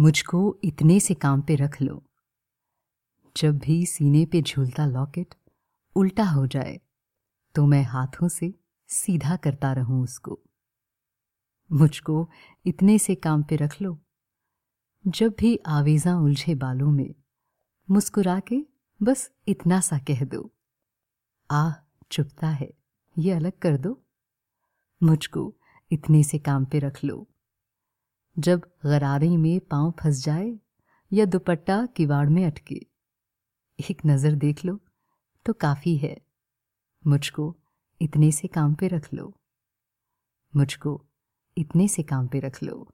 मुझको इतने से काम पे रख लो। जब भी सीने पे झूलता लॉकेट उल्टा हो जाए तो मैं हाथों से सीधा करता रहूँ उसको। मुझको इतने से काम पे रख लो। जब भी आवेजा उलझे बालों में मुस्कुरा के बस इतना सा कह दो। आह, चुपता है, ये अलग कर दो। मुझको इतने से काम पे रख लो। जब गरारे में पाँव फंस जाए या दुपट्टा किवाड़ में अटके। एक नज़र देख लो तो काफ़ी है। मुझको इतने से काम पे रख लो। मुझको इतने से काम पे रख लो।